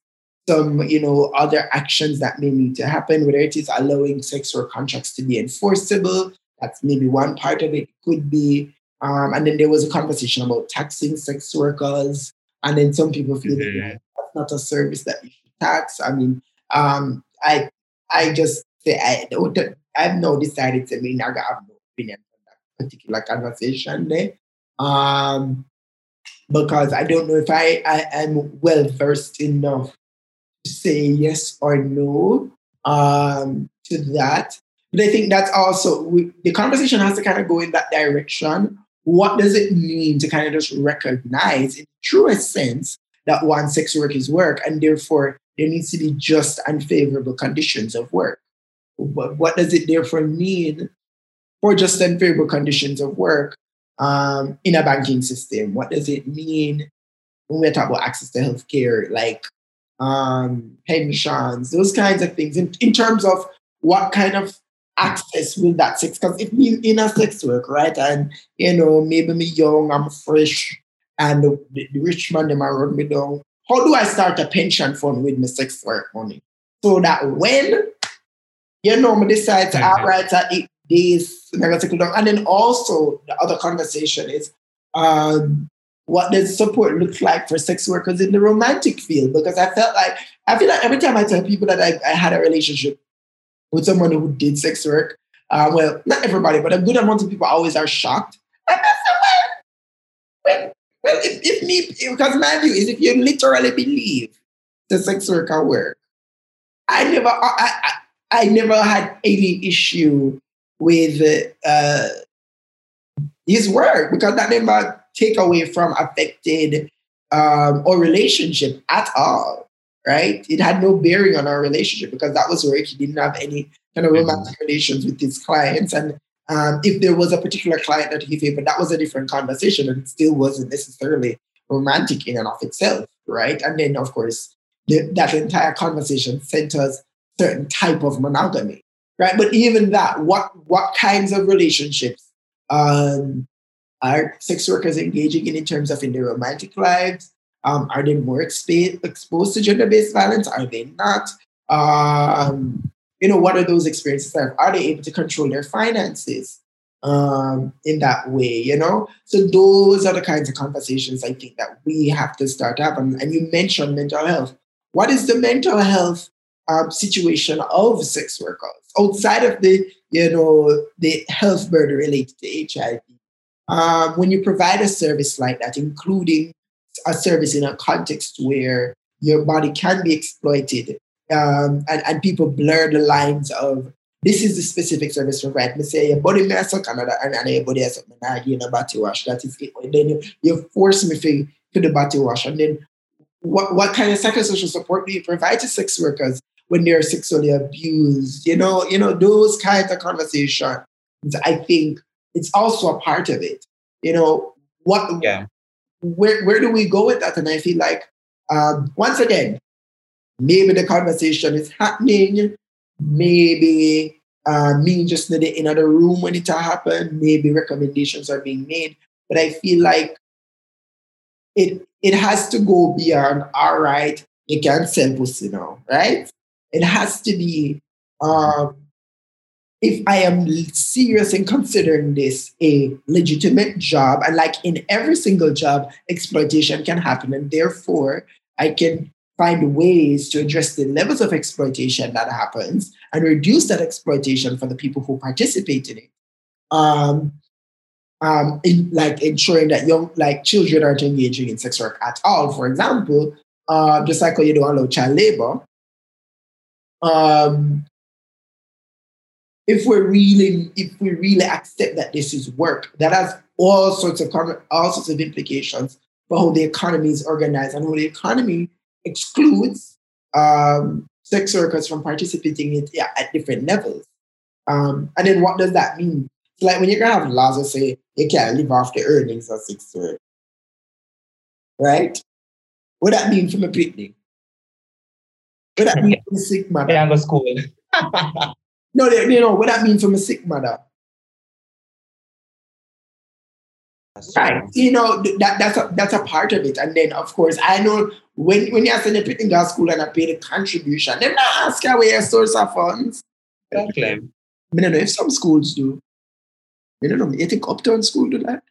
some, you know, other actions that may need to happen, whether it is allowing sex work contracts to be enforceable, that's maybe one part of it. Could be, um, and then there was a conversation about taxing sex workers, and then some people feel mm-hmm. that that's not a service that you tax. I mean, um, I I just say I don't. I've now decided to mean I have no opinion on that particular conversation there. Um, because I don't know if I, I am well versed enough to say yes or no um, to that. But I think that's also we, the conversation has to kind of go in that direction. What does it mean to kind of just recognize, in the truest sense, that one sex work is work, and therefore there needs to be just and favorable conditions of work? But what does it therefore mean for just and favorable conditions of work um, in a banking system? What does it mean when we talk about access to healthcare, like um, pensions, those kinds of things, in, in terms of what kind of access will that sex? Because if me in a sex work, right, and you know, maybe me young, I'm fresh, and the, the rich man them around me down. How do I start a pension fund with my sex work money? So that when you know me decide to mm-hmm. all right at eight days, and then also the other conversation is um, what does support look like for sex workers in the romantic field? Because I felt like I feel like every time I tell people that I, I had a relationship with someone who did sex work, uh, well, not everybody, but a good amount of people always are shocked. And well, well, if, if me, because my view is if you literally believe the sex worker work, I never, I, I, I never had any issue with uh, his work because that never take away from affected um, or relationship at all, right? It had no bearing on our relationship because that was work. He didn't have any kind of mm-hmm. romantic mm-hmm. relations with his clients. And um, if there was a particular client that he favored, that was a different conversation and still wasn't necessarily romantic in and of itself, right? And then, of course, the, that entire conversation centers certain type of monogamy, right? But even that, what what kinds of relationships um, are sex workers engaging in in terms of in their romantic lives? Um, are they more exp- exposed to gender-based violence? Are they not? Um, you know, what are those experiences like? Are they able to control their finances um, in that way? You know, so those are the kinds of conversations I think that we have to start having. And you mentioned mental health. What is the mental health um, situation of sex workers outside of the, you know, the health burden related to HIV? Um, when you provide a service like that, including a service in a context where your body can be exploited um, and, and people blur the lines of this is the specific service provided. Me say your body may suck another and your body has something I give a body wash. That is it. And then you, you force me to, to the body wash. And then what, what kind of psychosocial support do you provide to sex workers when they're sexually abused? You know, you know, those kinds of conversations I think it's also a part of it. You know, what yeah. where where do we go with that? And I feel like um, once again, maybe the conversation is happening, maybe uh, me just in another room when it happened, maybe recommendations are being made. But I feel like it it has to go beyond all right, you can't sell pussy now, right? It has to be um, if I am serious in considering this a legitimate job, and like in every single job, exploitation can happen, and therefore I can find ways to address the levels of exploitation that happens and reduce that exploitation for the people who participate in it. Um, um, in, like ensuring that young, like children aren't engaging in sex work at all. For example, uh, just like you don't allow child labor, um, if we're really if we really accept that this is work, that has all sorts of all sorts of implications for how the economy is organized and how the economy excludes um, sex workers from participating in yeah, at different levels. Um, and then what does that mean? It's like when you're gonna have laws that say you can't live off the earnings of sex work, right? What that mean from a picnic? What that mean from a sick mother? Yeah, go school. No, they, you know what that means from a sick mother. Right. You know, that, that's a that's a part of it. And then of course I know when when you're sending people to school and I pay the contribution, they're not asking where your source of funds. Exactly. I don't know if some schools do. I don't know. You think Uptown School do that?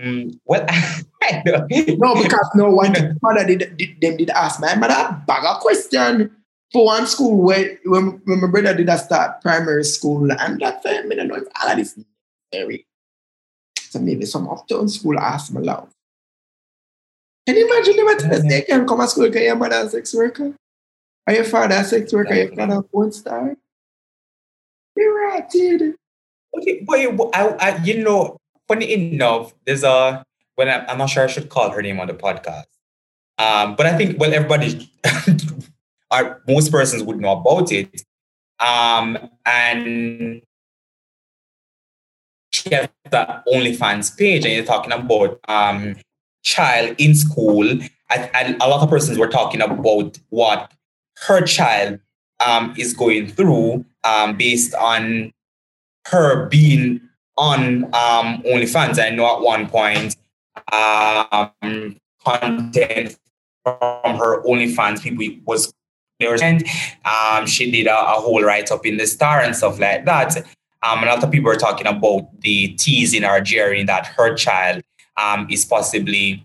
Mm, well, no, because no one mother did, did, them did ask my mother bag a question for one school where when, when my brother did a start primary school and that time, I don't know if all of this necessary. So maybe some uptown school asked me love. Can you imagine them at the day can come to school because your mother a sex worker? Or your father a sex worker, your father a porn star? You're right, dude. Okay, but I, I, you know, funny enough, there's a, when I'm, I'm not sure I should call her name on the podcast. Um, but I think, well, everybody or most persons would know about it. Um, and she has the OnlyFans page, and you're talking about um, child in school, and, a lot of persons were talking about what her child um, is going through, um, based on her being on um, OnlyFans. I know at one point um, content from her OnlyFans people was there and um, she did a, a whole write up in the Star and stuff like that. Um, and a lot of people are talking about the teasing or jeering that her child um, is possibly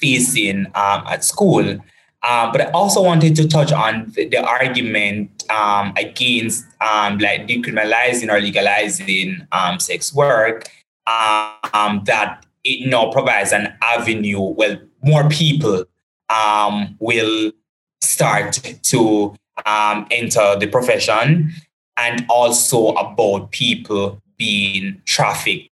facing um, at school. Uh, but I also wanted to touch on the, the argument um, against um, like decriminalizing or legalizing um, sex work um, that it now provides an avenue. Well, more people um, will start to um, enter the profession, and also about people being trafficked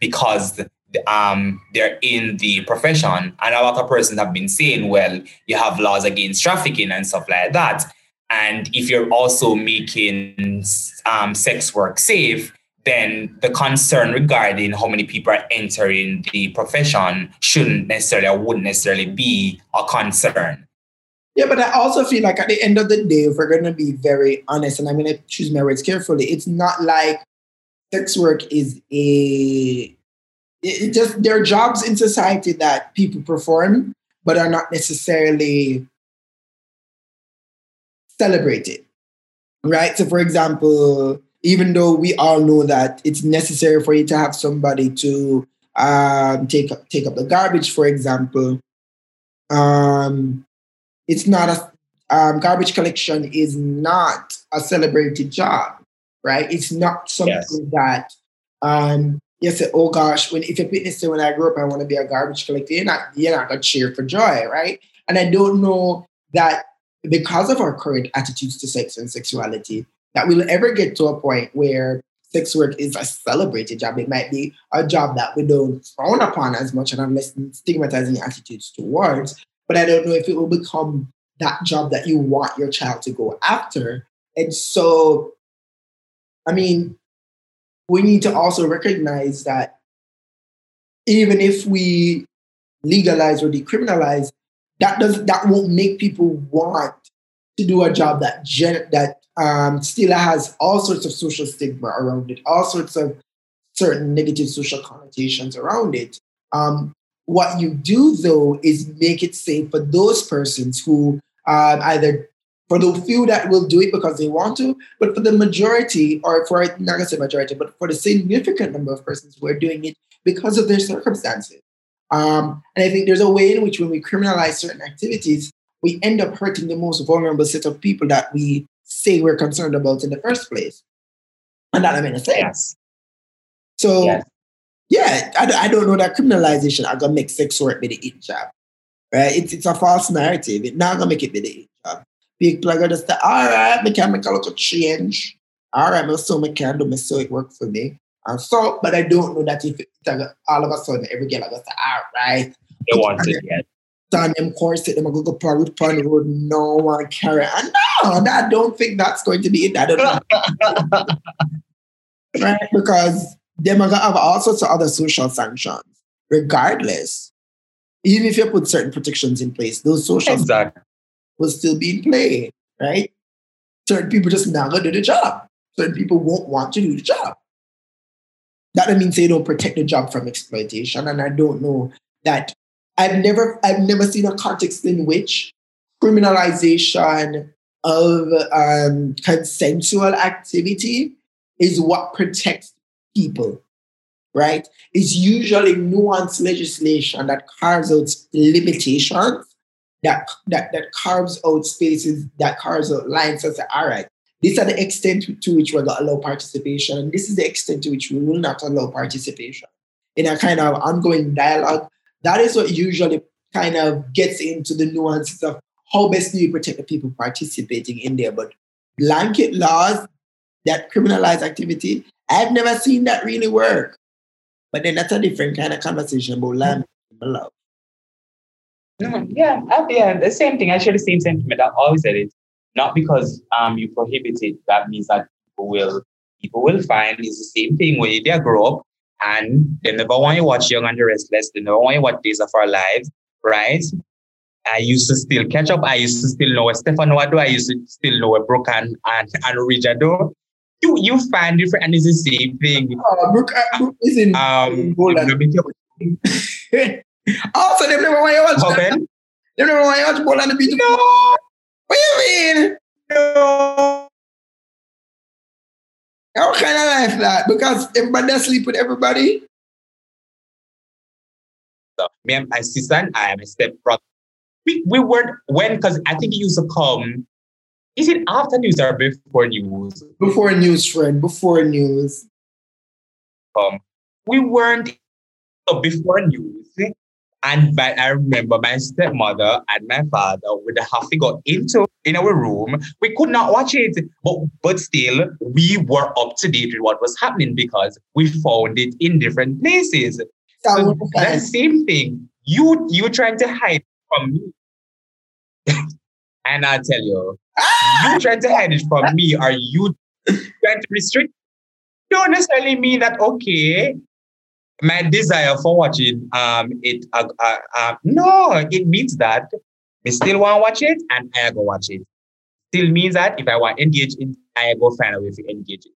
because um, they're in the profession. And a lot of persons have been saying, well, you have laws against trafficking and stuff like that. And if you're also making um, sex work safe, then the concern regarding how many people are entering the profession shouldn't necessarily or wouldn't necessarily be a concern. Yeah, but I also feel like at the end of the day, if we're going to be very honest, and I'm going to choose my words carefully, it's not like sex work is a it, just there are jobs in society that people perform but are not necessarily celebrated right? So for example even though we all know that it's necessary for you to have somebody to um, take up take up the garbage for example um, it's not a um, garbage collection is not a celebrated job right it's not something yes. that um, you say, oh gosh, when if a witness say when I grew up, I want to be a garbage collector, you're not, you're not gonna cheer for joy, right? And I don't know that because of our current attitudes to sex and sexuality, that we'll ever get to a point where sex work is a celebrated job. It might be a job that we don't frown upon as much and have less stigmatizing attitudes towards. But I don't know if it will become that job that you want your child to go after. And so, I mean, we need to also recognize that even if we legalize or decriminalize, that does that won't make people want to do a job that gen- that um, still has all sorts of social stigma around it, all sorts of certain negative social connotations around it. Um, what you do though is make it safe for those persons who um, either for the few that will do it because they want to, but for the majority, or for not gonna say majority, but for the significant number of persons who are doing it because of their circumstances. Um, and I think there's a way in which when we criminalize certain activities, we end up hurting the most vulnerable set of people that we say we're concerned about in the first place. And that I mean, say. Yes. So, yes. Yeah, I, I don't know that criminalization are gonna make sex work be the it job, right? It's it's a false narrative. It's not gonna make it be the it job people are gonna say, all right, me can make a little change. All right, me so me can do so it work for me. And so, but I don't know that if it, all of a sudden every girl I go say, all right. They want it yet. Done them course them go go upon the road, no one carry. And no, I don't think that's going to be it. I don't know. right? Because them are gonna have all sorts of other social sanctions, regardless. Even if you put certain protections in place, those social exactly will still be in play, right? Certain people just not gonna do the job. Certain people won't want to do the job. That doesn't mean they don't protect the job from exploitation. And I don't know that I've never I've never seen a context in which criminalization of um, consensual activity is what protects people, right? It's usually nuanced legislation that carves out limitations that that that carves out spaces, that carves out lines and say, all right, these are the extent to which we're going to allow participation, and this is the extent to which we will not allow participation in a kind of ongoing dialogue. That is what usually kind of gets into the nuances of how best do you protect the people participating in there. But blanket laws that criminalize activity, I've never seen that really work. But then that's a different kind of conversation about love. No, yeah, yeah, the same thing. Actually, the same sentiment. I always said it. Not because um you prohibit it, that means that people will people will find it's the same thing when they grow up and they never want to watch Young and the Restless. They never want to watch Days of Our Lives, right? I used to still catch up. I used to still know what Stefano do. I used to still know what Brooke and, and, and Ridge do. You you find different and it's the same thing. Oh, Brooke, uh, Brooke is in, Um, Poland. also, they never want you watch. Open? They never want you watch Poland the beat. No, What you mean? no. How kind of life that? Because everybody sleep with everybody. So, me and my sister and I, my step brother, we, we weren't when because I think he used to come. Is it after news or before news? Before news, friend. Before news. Come, we weren't before news. And by, I remember my stepmother and my father would have to go into in our room. We could not watch it, but but still we were up to date with what was happening because we found it in different places. That So that same thing. You you trying to hide from me. And I tell you, you trying to hide it from me, Are you trying to restrict? Don't necessarily mean that okay. My desire for watching um it uh, uh, uh, no, it means that I still want to watch it and I go watch it. Still means that if I want to engage it, I go find a way to engage it.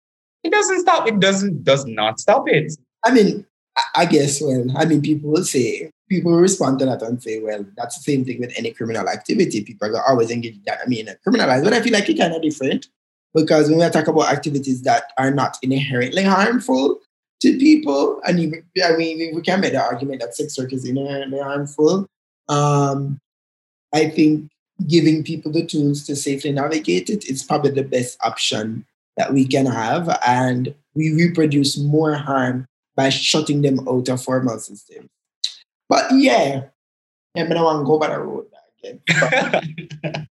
It doesn't stop. It doesn't does not stop it. I mean, I- guess, well, I mean, people will say, people respond to that and say, well, that's the same thing with any criminal activity. People are always engage in that. I mean, criminalized, but I feel like it's kind of different because when we talk about activities that are not inherently harmful to people, and even, I mean, we can make the argument that sex work is inherently harmful. Um, I think giving people the tools to safely navigate it is probably the best option that we can have, and we reproduce more harm by shutting them out of formal systems. But yeah, gonna want to go by the road again.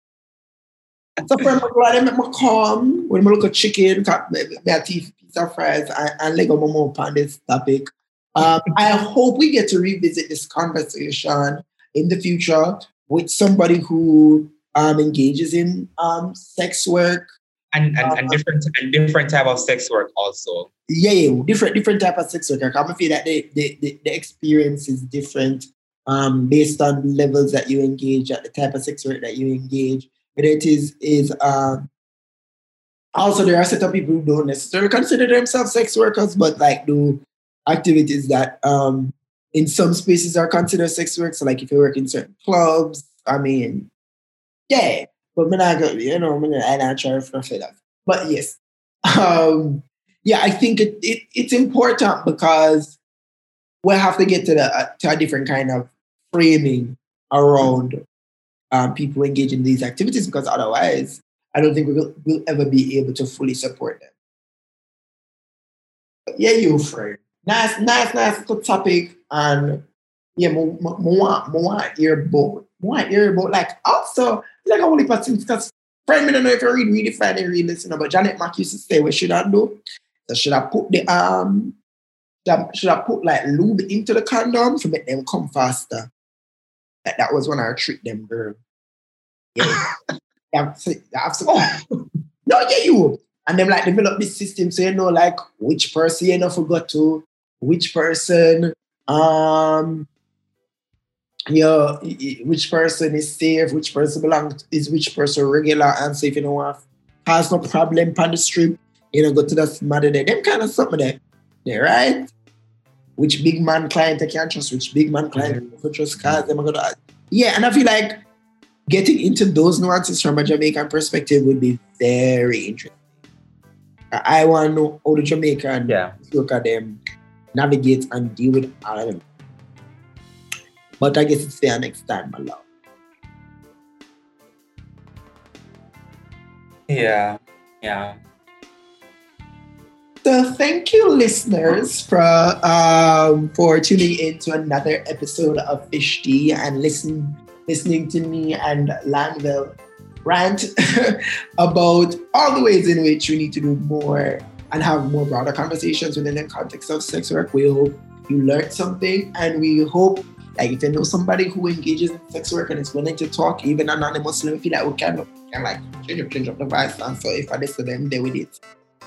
so for my glad I make my calm when I look at chicken, me teeth, of fries, and, and leg on my on this topic. Um, I hope we get to revisit this conversation in the future with somebody who um, engages in um, sex work, and and, and different and different type of sex work also. yeah, yeah, different different type of sex work. I feel that the, the, the, the experience is different um, based on levels that you engage at the type of sex work that you engage. But it is is um, also there are certain people who don't necessarily consider themselves sex workers, but like do activities that um, in some spaces are considered sex work. So like if you work in certain clubs, I mean, yeah. But me not go, you know, not, I not try to say that. But yes. Um, yeah, I think it, it it's important because we'll have to get to the uh, to a different kind of framing around um, people engaging in these activities because otherwise, I don't think we'll, we'll ever be able to fully support them. But yeah, you friend. Nice, nice, nice good topic. And yeah, more, more, more about, more hear like also like I only person because friend, me don't know if you read, really find and read listen, but Janet Mack used to say, what should I do? So should I put the um should I put like lube into the condom to make them come faster? Like, that was when I tricked them, girl. Yeah. yeah absolutely. No, yeah, you. And them like develop this system so you know like which person you know forgot to, which person um i- which person is safe, which person belongs is which person regular and safe, you know what has no problem on the strip, you know, go to the mother there. Them kind of something there. There, right? Which big man client I can trust, which big man client I can trust cars, them gonna Yeah, and I feel like getting into those nuances from a Jamaican perspective would be very interesting. I, to know how the Jamaican Yeah. look at them, navigate and deal with all of them. But I guess it's there next time, my love. Yeah. Yeah. So thank you, listeners, for um, for tuning in to another episode of Fish Tea and listen listening to me and Lanville rant about all the ways in which we need to do more and have more broader conversations within the context of sex work. We hope you learned something, and we hope like if you know somebody who engages in sex work and is willing to talk, even anonymously, we feel like we can, can like change up, change up the vibes. And so if I listen to them, they with it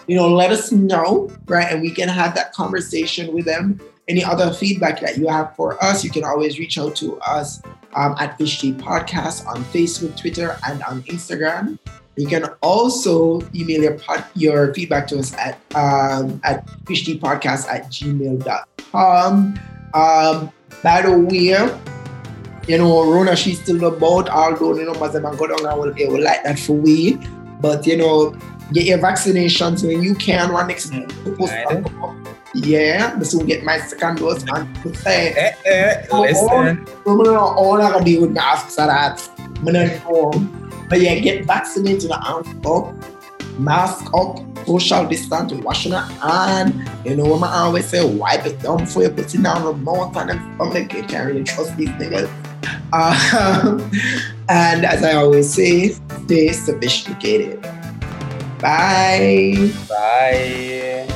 you know, let us know, right? And we can have that conversation with them any other feedback that you have for us, you can always reach out to us um, at Tea Podcast on Facebook, Twitter, and on Instagram. You can also email your pod, your feedback to us at um, at fishteapodcast at gmail.com. Um, by the way, you know, Rona, she's still about, although the numbers have go down, I will, they will like that for we. But, you know, get your vaccinations when you can. One next mm, yeah, but soon get my second dose and say, eh, eh, listen. All, all I can do with masks are that. I'm not home. But yeah, get vaccinated and up, mask up, social distance, washing your hand. You know I always say, wipe it down before you put it down the mouth and then stomach. You can't really trust these niggas. Uh, and as I always say, stay sophisticated. Bye. Bye.